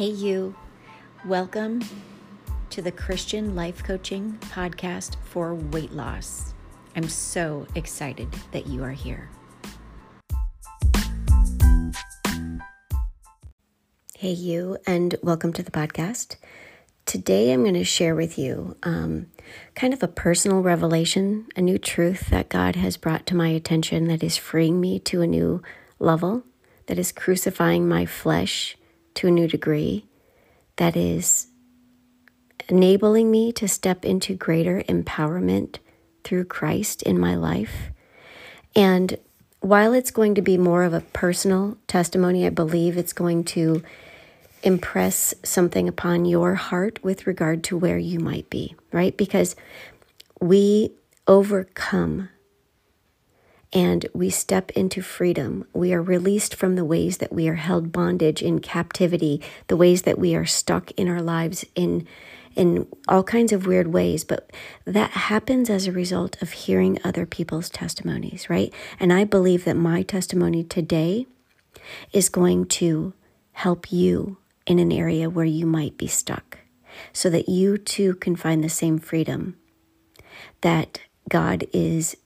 Hey, you. Welcome to the Christian Life Coaching Podcast for Weight Loss. I'm so excited that you are here. Hey, you, and welcome to the podcast. Today, I'm going to share with you um, kind of a personal revelation, a new truth that God has brought to my attention that is freeing me to a new level, that is crucifying my flesh to a new degree, that is enabling me to step into greater empowerment through Christ in my life. And while it's going to be more of a personal testimony, I believe it's going to impress something upon your heart with regard to where you might be, right? Because we overcome and we step into freedom. We are released from the ways that we are held bondage in captivity, the ways that we are stuck in our lives in in all kinds of weird ways, but that happens as a result of hearing other people's testimonies, right? And I believe that my testimony today is going to help you in an area where you might be stuck so that you too can find the same freedom that God is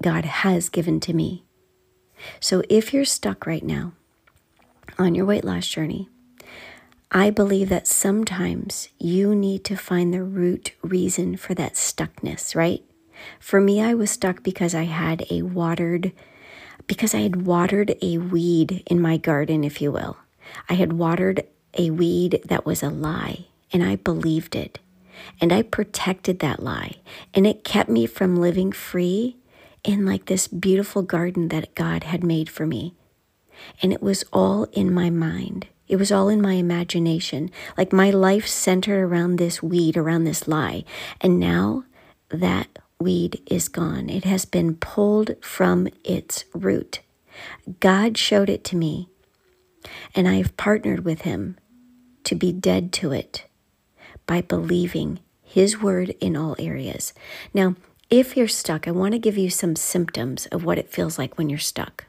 God has given to me. So if you're stuck right now on your weight loss journey, I believe that sometimes you need to find the root reason for that stuckness, right? For me, I was stuck because I had a watered, because I had watered a weed in my garden, if you will. I had watered a weed that was a lie, and I believed it. And I protected that lie, and it kept me from living free in like this beautiful garden that God had made for me. And it was all in my mind. It was all in my imagination. Like my life centered around this weed, around this lie. And now that weed is gone. It has been pulled from its root. God showed it to me, and I have partnered with Him to be dead to it by believing His word in all areas. Now, if you're stuck, I want to give you some symptoms of what it feels like when you're stuck.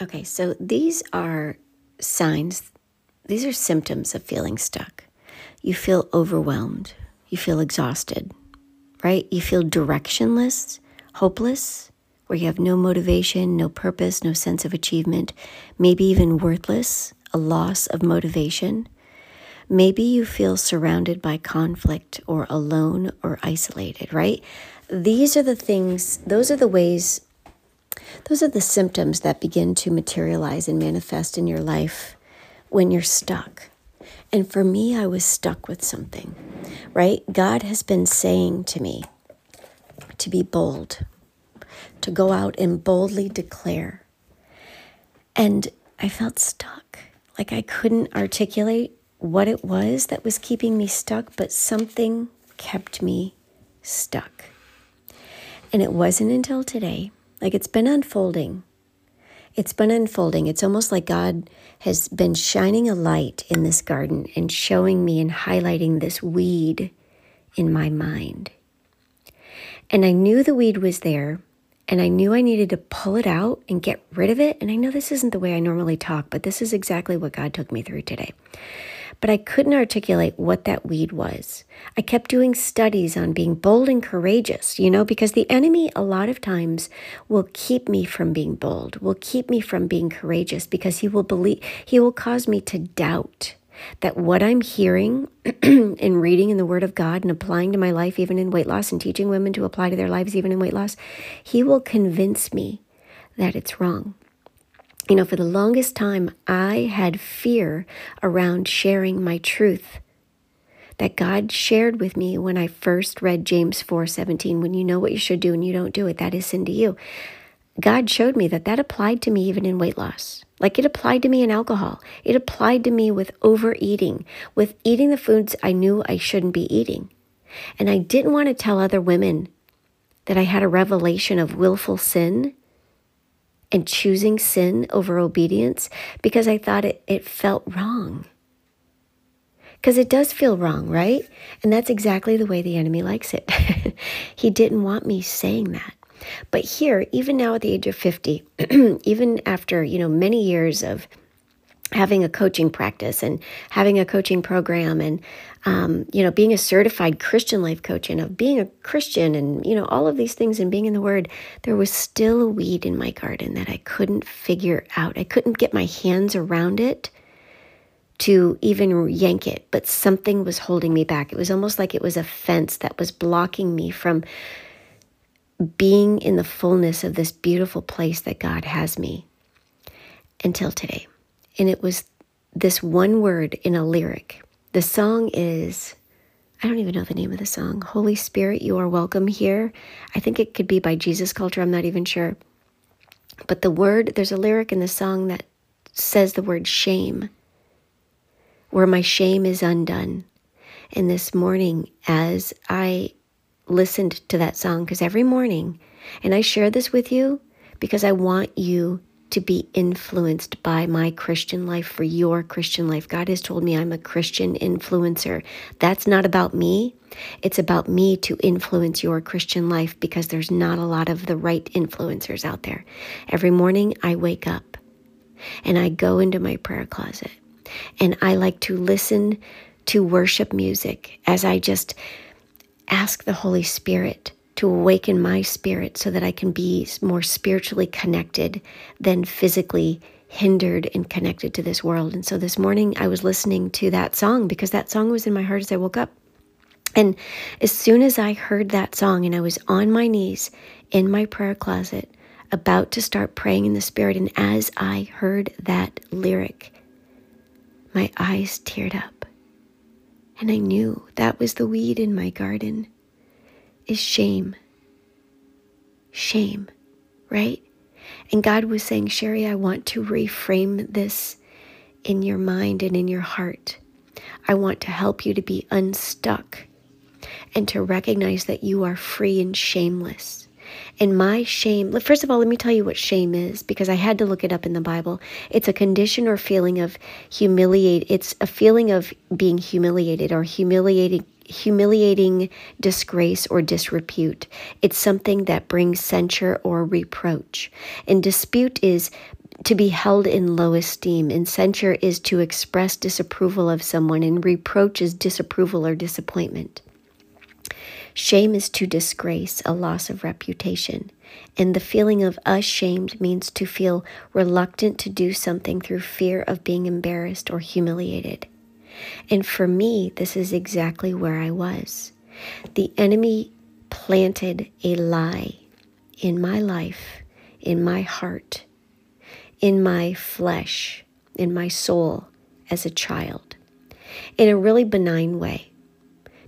Okay, so these are signs, these are symptoms of feeling stuck. You feel overwhelmed, you feel exhausted, right? You feel directionless, hopeless, where you have no motivation, no purpose, no sense of achievement, maybe even worthless, a loss of motivation. Maybe you feel surrounded by conflict or alone or isolated, right? these are the things, those are the ways, those are the symptoms that begin to materialize and manifest in your life when you're stuck. And for me, I was stuck with something, right? God has been saying to me to be bold, to go out and boldly declare. And I felt stuck, like I couldn't articulate what it was that was keeping me stuck, but something kept me stuck. And it wasn't until today, like it's been unfolding. It's been unfolding. It's almost like God has been shining a light in this garden and showing me and highlighting this weed in my mind. And I knew the weed was there, and I knew I needed to pull it out and get rid of it. And I know this isn't the way I normally talk, but this is exactly what God took me through today but I couldn't articulate what that weed was. I kept doing studies on being bold and courageous, you know, because the enemy a lot of times will keep me from being bold, will keep me from being courageous because he will believe he will cause me to doubt that what I'm hearing and reading in the Word of God and applying to my life, even in weight loss, and teaching women to apply to their lives, even in weight loss, He will convince me that it's wrong you know, for the longest time, I had fear around sharing my truth that God shared with me when I first read James 4:17 when you know what you should do and you don't do it that is sin to you. God showed me that that applied to me even in weight loss. Like it applied to me in alcohol. It applied to me with overeating, with eating the foods I knew I shouldn't be eating. And I didn't want to tell other women that I had a revelation of willful sin and choosing sin over obedience because I thought it, it felt wrong. Because it does feel wrong, right? And that's exactly the way the enemy likes it. he didn't want me saying that. But here, even now at the age of 50, even after, you know, many years of having a coaching practice and having a coaching program and um, you know being a certified christian life coach and of being a christian and you know all of these things and being in the word there was still a weed in my garden that i couldn't figure out. I couldn't get my hands around it to even yank it but something was holding me back. It was almost like it was a fence that was blocking me from being in the fullness of this beautiful place that god has me until today and it was this one word in a lyric. The song is, I don't even know the name of the song. Holy Spirit, you are welcome here. I think it could be by Jesus Culture. I'm not even sure. But the word, there's a lyric in the song that says the word shame, where my shame is undone. And this morning, as I listened to that song, because every morning, and I share this with you because I want you to be influenced by my Christian life for your Christian life. God has told me I'm a Christian influencer. That's not about me. It's about me to influence your Christian life because there's not a lot of the right influencers out there. Every morning I wake up and I go into my prayer closet and I like to listen to worship music as I just ask the Holy Spirit to awaken my spirit so that I can be more spiritually connected than physically hindered and connected to this world. And so this morning I was listening to that song because that song was in my heart as I woke up. And as soon as I heard that song and I was on my knees in my prayer closet, about to start praying in the Spirit, and as I heard that lyric, my eyes teared up. And I knew that was the weed in my garden is shame. Shame, right? And God was saying, Sherrie, I want to reframe this in your mind and in your heart. I want to help you to be unstuck and to recognize that you are free and shameless. And my shame, first of all, let me tell you what shame is because I had to look it up in the Bible. It's a condition or feeling of humiliate. It's a feeling of being humiliated or humiliating humiliating disgrace or disrepute. It's something that brings censure or reproach. And dispute is to be held in low esteem, and censure is to express disapproval of someone, and reproach is disapproval or disappointment. Shame is to disgrace, a loss of reputation. And the feeling of ashamed means to feel reluctant to do something through fear of being embarrassed or humiliated. And for me, this is exactly where I was. The enemy planted a lie in my life, in my heart, in my flesh, in my soul as a child, in a really benign way.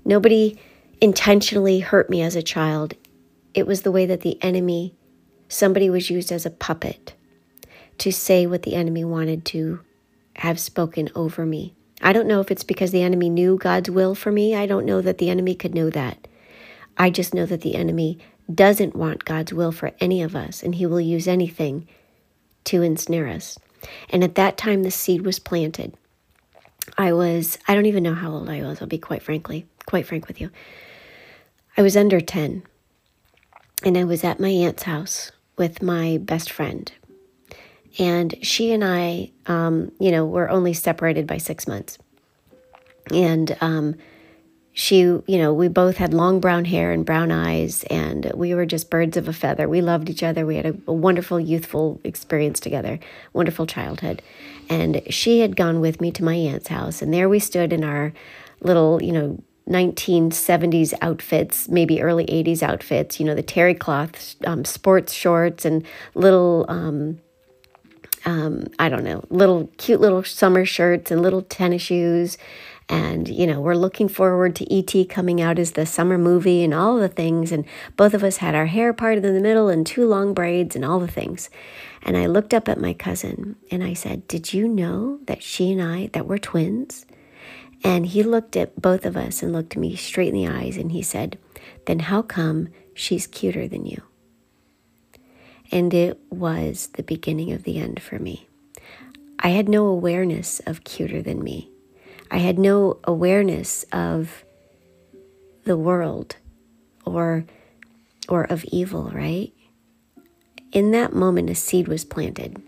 Nobody intentionally hurt me as a child. It was the way that the enemy, somebody was used as a puppet to say what the enemy wanted to have spoken over me. I don't know if it's because the enemy knew God's will for me. I don't know that the enemy could know that. I just know that the enemy doesn't want God's will for any of us, and he will use anything to ensnare us. And at that time, the seed was planted. I was, I don't even know how old I was, I'll be quite frankly, quite frank with you. I was under 10, and I was at my aunt's house with my best friend. And she and I, um, you know, were only separated by six months. And um, she, you know, we both had long brown hair and brown eyes, and we were just birds of a feather. We loved each other. We had a, a wonderful youthful experience together, wonderful childhood. And she had gone with me to my aunt's house, and there we stood in our little, you know, 1970s outfits, maybe early 80s outfits, you know, the terry cloth um, sports shorts and little, um, um, I don't know, little cute little summer shirts and little tennis shoes. And, you know, we're looking forward to E.T. coming out as the summer movie and all the things. And both of us had our hair parted in the middle and two long braids and all the things. And I looked up at my cousin and I said, Did you know that she and I, that we're twins? And he looked at both of us and looked me straight in the eyes and he said, Then how come she's cuter than you? And it was the beginning of the end for me. I had no awareness of cuter than me. I had no awareness of the world or or of evil, right? In that moment a seed was planted.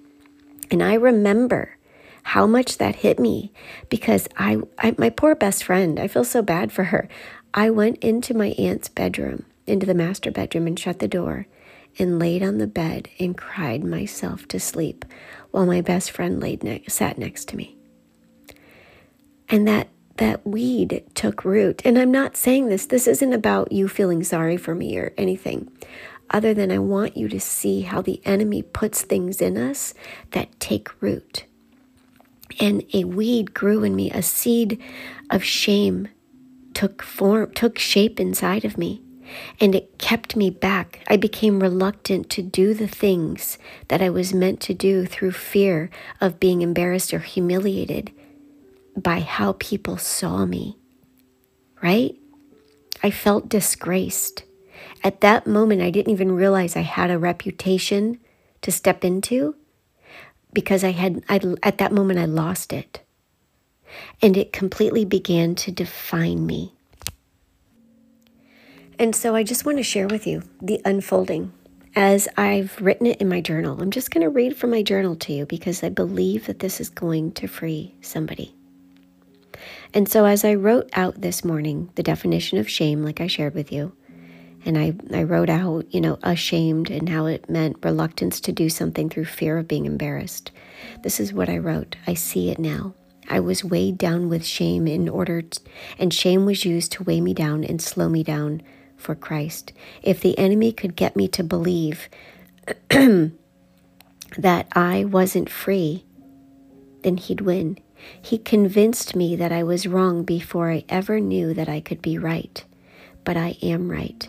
And I remember how much that hit me because I, I my poor best friend, I feel so bad for her. I went into my aunt's bedroom, into the master bedroom and shut the door and laid on the bed and cried myself to sleep while my best friend laid ne- sat next to me. And that that weed took root. And I'm not saying this, this isn't about you feeling sorry for me or anything, other than I want you to see how the enemy puts things in us that take root. And a weed grew in me, a seed of shame took form, took shape inside of me and it kept me back. I became reluctant to do the things that I was meant to do through fear of being embarrassed or humiliated by how people saw me, right? I felt disgraced. At that moment, I didn't even realize I had a reputation to step into because I had, I, at that moment, I lost it. And it completely began to define me. And so I just want to share with you the unfolding as I've written it in my journal. I'm just going to read from my journal to you because I believe that this is going to free somebody. And so as I wrote out this morning the definition of shame, like I shared with you, and I, I wrote out, you know, ashamed and how it meant reluctance to do something through fear of being embarrassed. This is what I wrote. I see it now. I was weighed down with shame in order, to, and shame was used to weigh me down and slow me down for Christ. If the enemy could get me to believe that I wasn't free, then he'd win. He convinced me that I was wrong before I ever knew that I could be right. But I am right.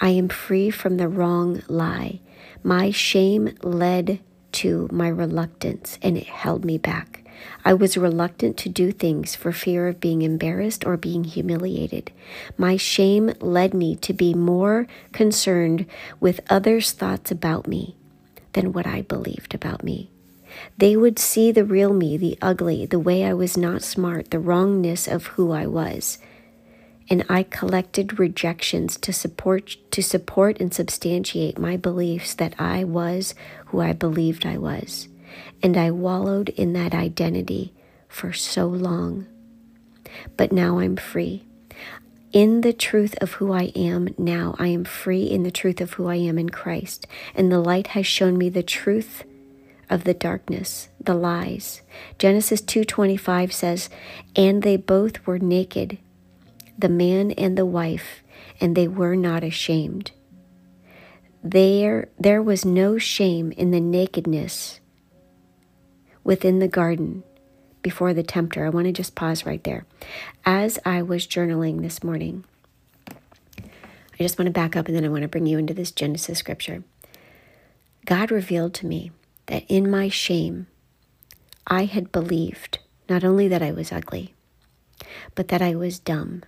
I am free from the wrong lie. My shame led to my reluctance and it held me back. I was reluctant to do things for fear of being embarrassed or being humiliated. My shame led me to be more concerned with others' thoughts about me than what I believed about me. They would see the real me, the ugly, the way I was not smart, the wrongness of who I was. And I collected rejections to support to support and substantiate my beliefs that I was who I believed I was. And I wallowed in that identity for so long. But now I'm free. In the truth of who I am now, I am free in the truth of who I am in Christ. And the light has shown me the truth of the darkness, the lies. Genesis 2:25 says, "And they both were naked, the man and the wife, and they were not ashamed." There there was no shame in the nakedness within the garden before the tempter. I want to just pause right there. As I was journaling this morning, I just want to back up and then I want to bring you into this Genesis scripture. God revealed to me that in my shame, I had believed not only that I was ugly, but that I was dumb,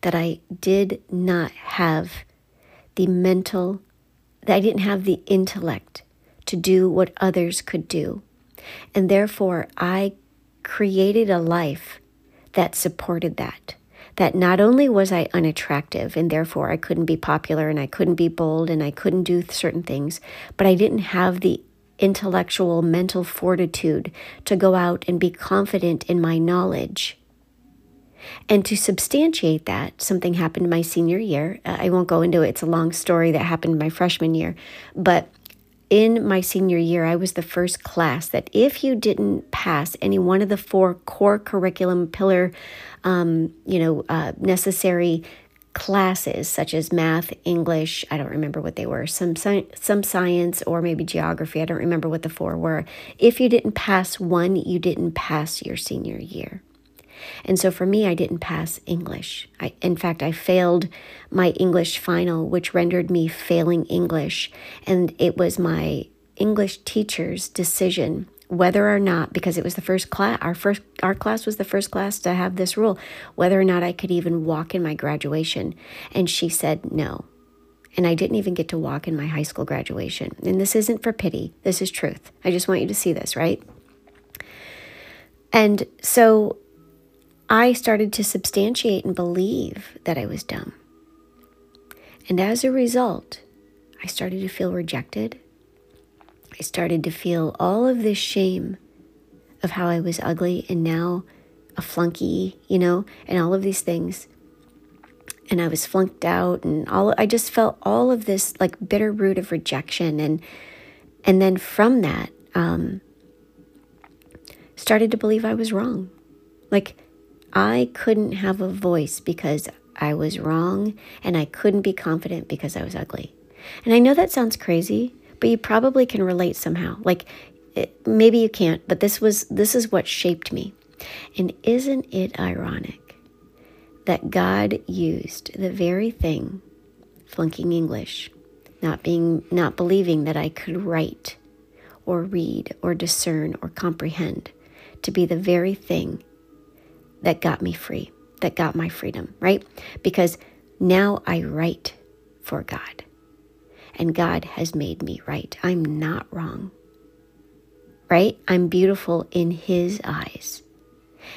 that I did not have the mental, that I didn't have the intellect to do what others could do. And therefore, I created a life that supported that. That not only was I unattractive and therefore I couldn't be popular and I couldn't be bold and I couldn't do certain things, but I didn't have the intellectual, mental fortitude to go out and be confident in my knowledge. And to substantiate that, something happened my senior year. Uh, I won't go into it, it's a long story that happened my freshman year. But in my senior year, I was the first class that if you didn't pass any one of the four core curriculum pillar, um, you know, uh, necessary classes such as math, English, I don't remember what they were, some some science or maybe geography, I don't remember what the four were. If you didn't pass one, you didn't pass your senior year. And so for me, I didn't pass English. I, in fact, I failed my English final, which rendered me failing English. And it was my English teacher's decision whether or not because it was the first class our first our class was the first class to have this rule whether or not I could even walk in my graduation. And she said no. And I didn't even get to walk in my high school graduation. And this isn't for pity. This is truth. I just want you to see this right? And so I started to substantiate and believe that I was dumb and as a result I started to feel rejected I started to feel all of this shame of how I was ugly and now a flunky, you know, and all of these things. And I was flunked out and all I just felt all of this like bitter root of rejection and and then from that um started to believe I was wrong. Like I couldn't have a voice because I was wrong and I couldn't be confident because I was ugly. And I know that sounds crazy, but you probably can relate somehow. Like it, maybe you can't, but this was this is what shaped me. And isn't it ironic that God used the very thing flunking English, not being not believing that I could write or read or discern or comprehend to be the very thing that got me free, that got my freedom, right? Because now I write for God. And God has made me right. I'm not wrong right? I'm beautiful in His eyes.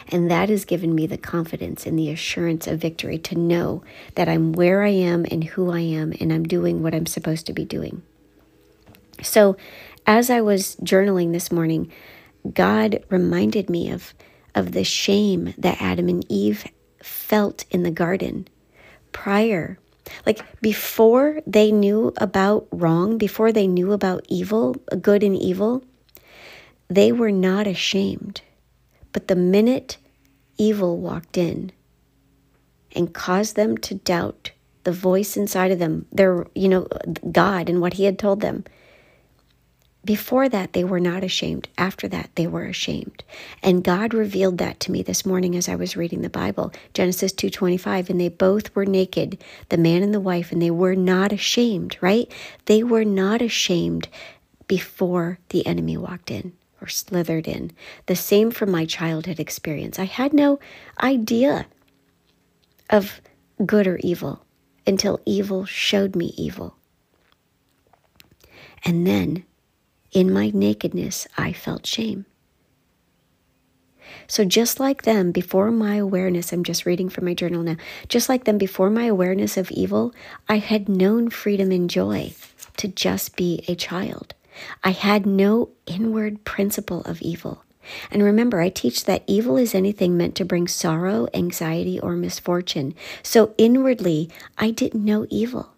And that has given me the confidence and the assurance of victory to know that I'm where I am and who I am, and I'm doing what I'm supposed to be doing. So, as I was journaling this morning, God reminded me of, of the shame that Adam and Eve felt in the garden prior. Like before they knew about wrong, before they knew about evil, good and evil, they were not ashamed. But the minute evil walked in and caused them to doubt the voice inside of them, their, you know, God and what He had told them, before that they were not ashamed after that they were ashamed and god revealed that to me this morning as i was reading the bible genesis 2.25 and they both were naked the man and the wife and they were not ashamed right they were not ashamed before the enemy walked in or slithered in. The same from my childhood experience. I had no idea of good or evil until evil showed me evil. And then, in my nakedness, I felt shame. So, just like them, before my awareness, I'm just reading from my journal now, just like them, before my awareness of evil, I had known freedom and joy to just be a child. I had no inward principle of evil. And remember, I teach that evil is anything meant to bring sorrow, anxiety, or misfortune. So inwardly, I didn't know evil.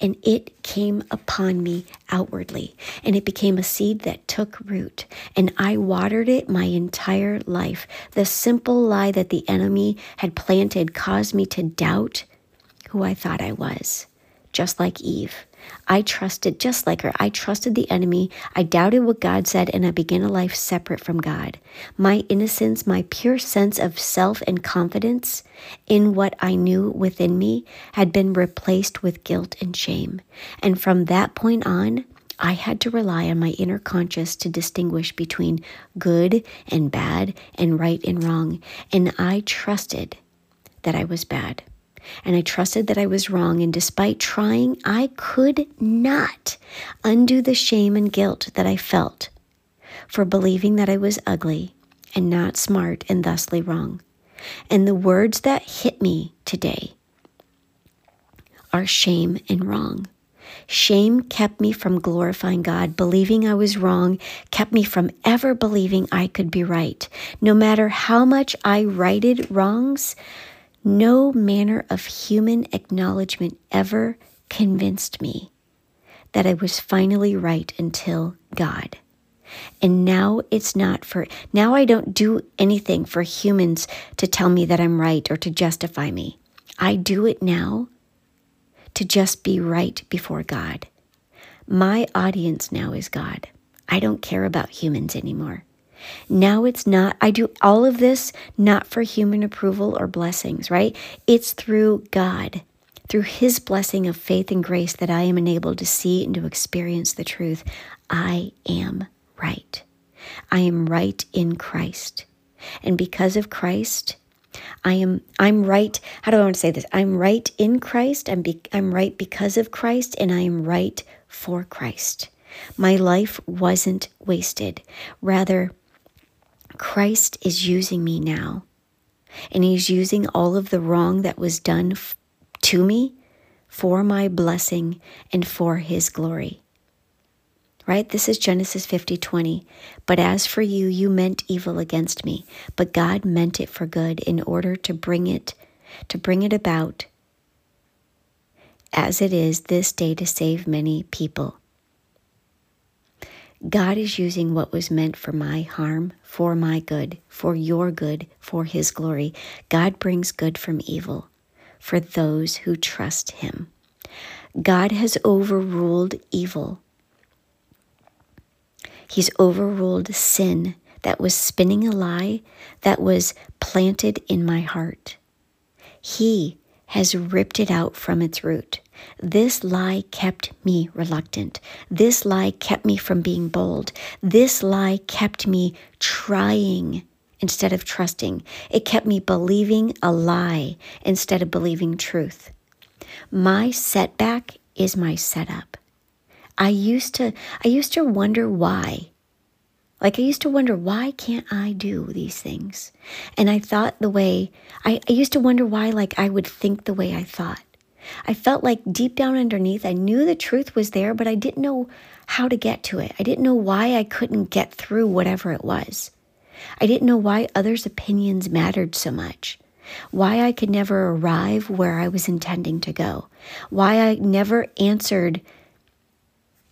And it came upon me outwardly, and it became a seed that took root. And I watered it my entire life. The simple lie that the enemy had planted caused me to doubt who I thought I was, just like Eve. I trusted, just like her, I trusted the enemy. I doubted what God said, and I began a life separate from God. My innocence, my pure sense of self and confidence in what I knew within me had been replaced with guilt and shame. And from that point on, I had to rely on my inner conscience to distinguish between good and bad and right and wrong. And I trusted that I was bad and I trusted that I was wrong. And despite trying, I could not undo the shame and guilt that I felt for believing that I was ugly and not smart and thusly wrong. And the words that hit me today are shame and wrong. Shame kept me from glorifying God. Believing I was wrong kept me from ever believing I could be right. No matter how much I righted wrongs, no manner of human acknowledgement ever convinced me that I was finally right until God. And now it's not for, now I don't do anything for humans to tell me that I'm right or to justify me. I do it now to just be right before God. My audience now is God. I don't care about humans anymore. Now it's not, I do all of this not for human approval or blessings, right? It's through God, through His blessing of faith and grace that I am enabled to see and to experience the truth. I am right. I am right in Christ. And because of Christ, I am I'm right. How do I want to say this? I'm right in Christ. I'm be, I'm right because of Christ and I am right for Christ. My life wasn't wasted. Rather, Christ is using me now. And He's using all of the wrong that was done f- to me for my blessing and for His glory. right? This is Genesis 50 20. But as for you, you meant evil against me, but God meant it for good in order to bring it, to bring it about as it is this day to save many people. God is using what was meant for my harm, for my good, for your good, for His glory. God brings good from evil for those who trust Him. God has overruled evil. He's overruled sin that was spinning a lie that was planted in my heart. He has ripped it out from its root. This lie kept me reluctant. This lie kept me from being bold. This lie kept me trying instead of trusting. It kept me believing a lie instead of believing truth. My setback is my setup. I used to I used to wonder why. Like I used to wonder why can't I do these things? And I thought the way I, I used to wonder why like I would think the way I thought. I felt like deep down underneath, I knew the truth was there, but I didn't know how to get to it. I didn't know why I couldn't get through whatever it was. I didn't know why others' opinions mattered so much, why I could never arrive where I was intending to go, why I never answered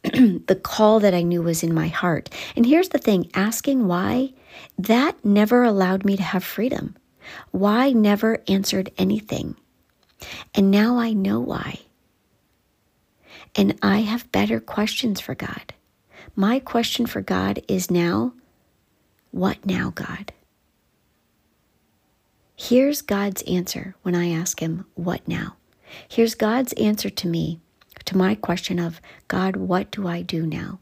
the call that I knew was in my heart. And here's the thing asking why, that never allowed me to have freedom. Why never answered anything. And now I know why. And I have better questions for God. My question for God is now, what now, God? Here's God's answer when I ask Him, What now? Here's God's answer to me, to my question of, God, what do I do now?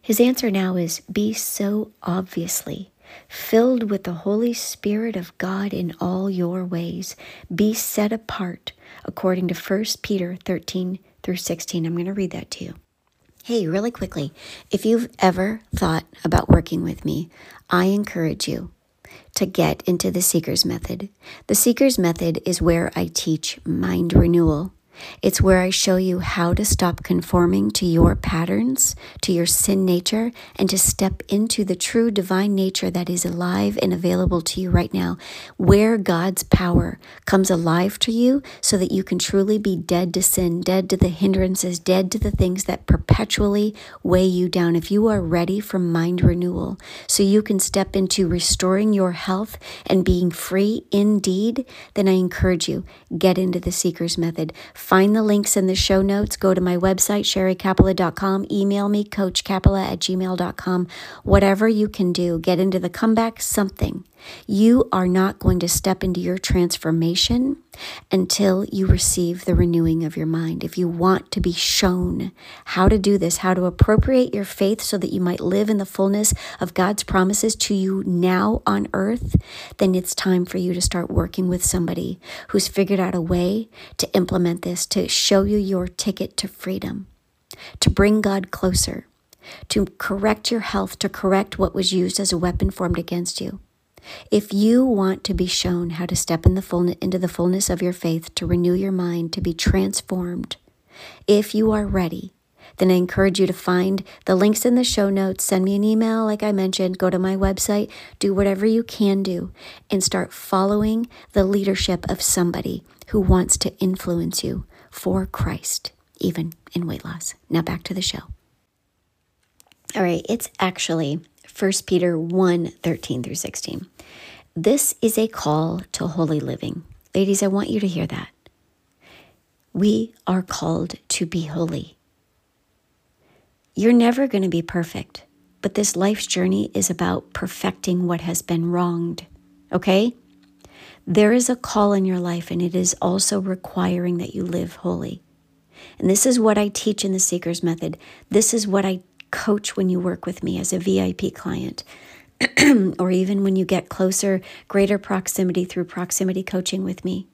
His answer now is, Be so obviously filled with the Holy Spirit of God in all your ways. Be set apart, according to 1 Peter 13 through 16. I'm going to read that to you. Hey, really quickly, if you've ever thought about working with me, I encourage you to get into the Seeker's Method. The Seeker's Method is where I teach mind renewal. It's where I show you how to stop conforming to your patterns, to your sin nature, and to step into the true divine nature that is alive and available to you right now, where God's power comes alive to you so that you can truly be dead to sin, dead to the hindrances, dead to the things that perpetually weigh you down. If you are ready for mind renewal, so you can step into restoring your health and being free indeed, then I encourage you, get into the Seeker's Method Find the links in the show notes. Go to my website, sherriekapala.com. Email me, coachkapala at gmail.com. Whatever you can do, get into the comeback something. You are not going to step into your transformation until you receive the renewing of your mind. If you want to be shown how to do this, how to appropriate your faith so that you might live in the fullness of God's promises to you now on earth, then it's time for you to start working with somebody who's figured out a way to implement this, to show you your ticket to freedom, to bring God closer, to correct your health, to correct what was used as a weapon formed against you. If you want to be shown how to step in the fullness, into the fullness of your faith, to renew your mind, to be transformed, if you are ready, then I encourage you to find the links in the show notes. Send me an email, like I mentioned, go to my website, do whatever you can do, and start following the leadership of somebody who wants to influence you for Christ, even in weight loss. Now back to the show. All right, it's actually 1 Peter 1 13 through 16. This is a call to holy living. Ladies, I want you to hear that. We are called to be holy. You're never going to be perfect, but this life's journey is about perfecting what has been wronged. Okay? There is a call in your life, and it is also requiring that you live holy. And this is what I teach in the Seeker's Method. This is what I coach when you work with me as a VIP client. or even when you get closer, greater proximity through proximity coaching with me.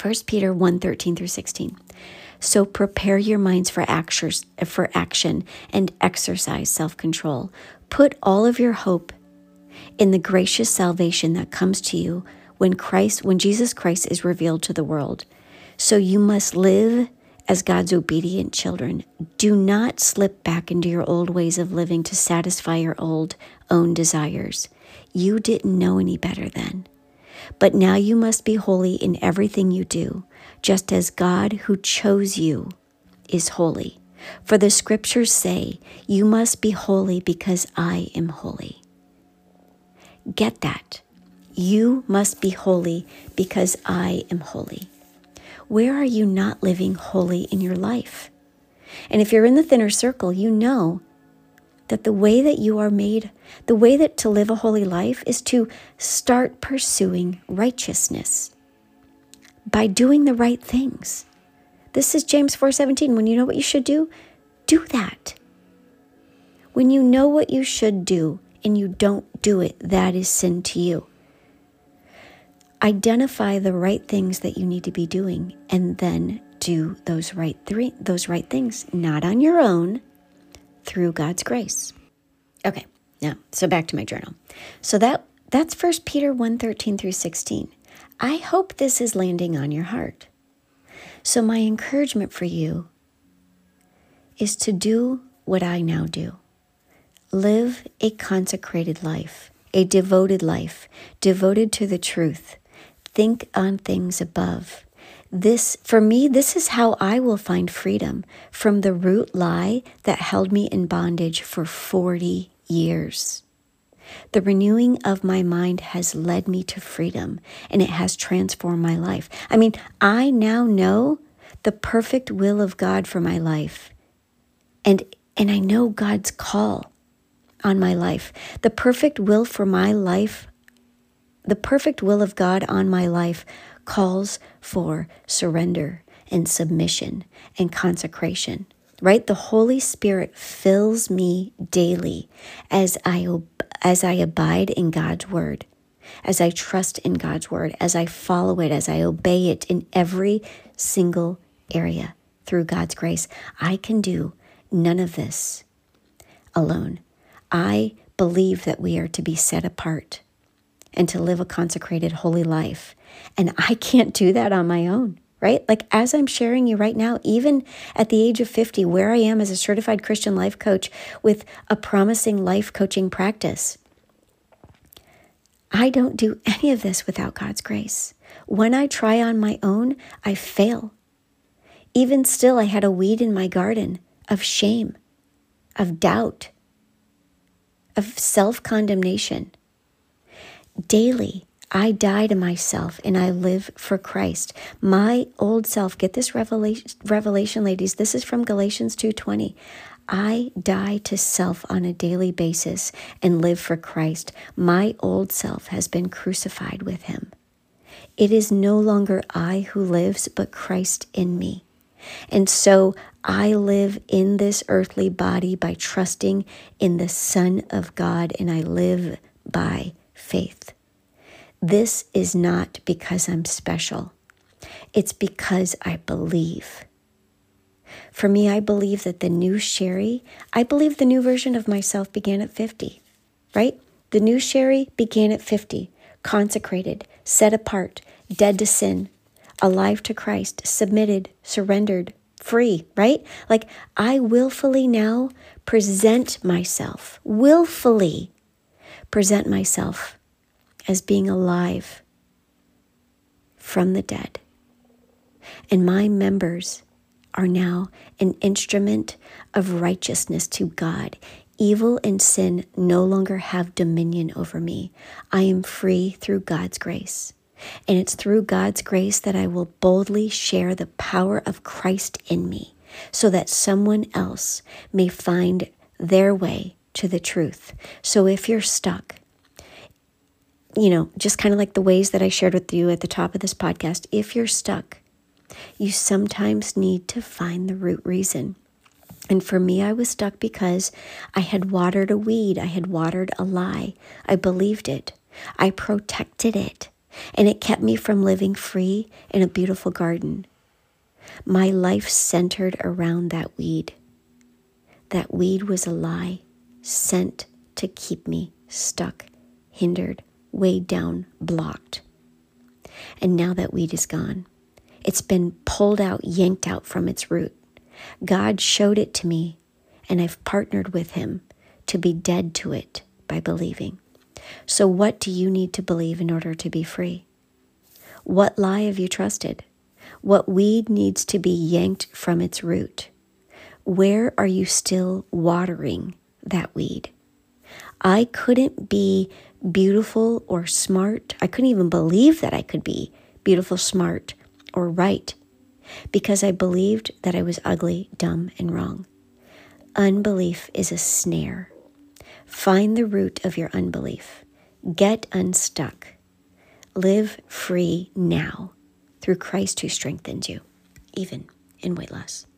1 Peter 1 13 through 16. So prepare your minds for, for action and exercise self control. Put all of your hope in the gracious salvation that comes to you when Christ, when Jesus Christ is revealed to the world. So you must live as God's obedient children, do not slip back into your old ways of living to satisfy your old own desires. You didn't know any better then. But now you must be holy in everything you do, just as God who chose you is holy. For the scriptures say, You must be holy because I am holy. Get that. You must be holy because I am holy. Where are you not living holy in your life? And if you're in the thinner circle, you know that the way that you are made, the way that to live a holy life is to start pursuing righteousness by doing the right things. This is James 4:17. When you know what you should do, do that. When you know what you should do and you don't do it, that is sin to you. Identify the right things that you need to be doing and then do those right three those right things, not on your own, through God's grace. Okay, now, so back to my journal. So that that's First Peter 1 13 through 16. I hope this is landing on your heart. So, my encouragement for you is to do what I now do live a consecrated life, a devoted life, devoted to the truth. Think on things above this, for me, this is how I will find freedom from the root lie that held me in bondage for 40 years. The renewing of my mind has led me to freedom and it has transformed my life. I mean, I now know the perfect will of God for my life. And and I know God's call on my life. The perfect will for my life, the perfect will of God on my life calls for surrender and submission and consecration, right? The Holy Spirit fills me daily as I, as I abide in God's word, as I trust in God's word, as I follow it, as I obey it in every single area through God's grace. I can do none of this alone. I believe that we are to be set apart and to live a consecrated, holy life. And I can't do that on my own, right? Like as I'm sharing you right now, even at the age of 50, where I am as a certified Christian life coach with a promising life coaching practice, I don't do any of this without God's grace. When I try on my own, I fail. Even still, I had a weed in my garden of shame, of doubt, of self condemnation. Daily, I die to myself and I live for Christ. My old self, get this revelation, revelation ladies. This is from Galatians 2:20. I die to self on a daily basis and live for Christ. My old self has been crucified with him. It is no longer I who lives, but Christ in me. And so I live in this earthly body by trusting in the Son of God, and I live by faith. This is not because I'm special, it's because I believe. For me, I believe that the new Sherrie, I believe the new version of myself began at 50, right? The new Sherrie began at 50, consecrated, set apart, dead to sin, alive to Christ, submitted, surrendered, free, right? Like I willfully now present myself, willfully present myself as being alive from the dead. And my members are now an instrument of righteousness to God. Evil and sin no longer have dominion over me. I am free through God's grace. And it's through God's grace that I will boldly share the power of Christ in me so that someone else may find their way to the truth. So if you're stuck, you know, just kind of like the ways that I shared with you at the top of this podcast, if you're stuck, you sometimes need to find the root reason. And for me, I was stuck because I had watered a weed, I had watered a lie. I believed it, I protected it, and it kept me from living free in a beautiful garden. My life centered around that weed. That weed was a lie sent to keep me stuck, hindered, weighed down, blocked. And now that weed is gone, It's been pulled out, yanked out from its root. God showed it to me, and I've partnered with Him to be dead to it by believing. So, what do you need to believe in order to be free? What lie have you trusted? What weed needs to be yanked from its root? Where are you still watering that weed? I couldn't be beautiful or smart. I couldn't even believe that I could be beautiful, smart, or right because I believed that I was ugly, dumb, and wrong. Unbelief is a snare. Find the root of your unbelief. Get unstuck. Live free now through Christ who strengthens you, even in weight loss.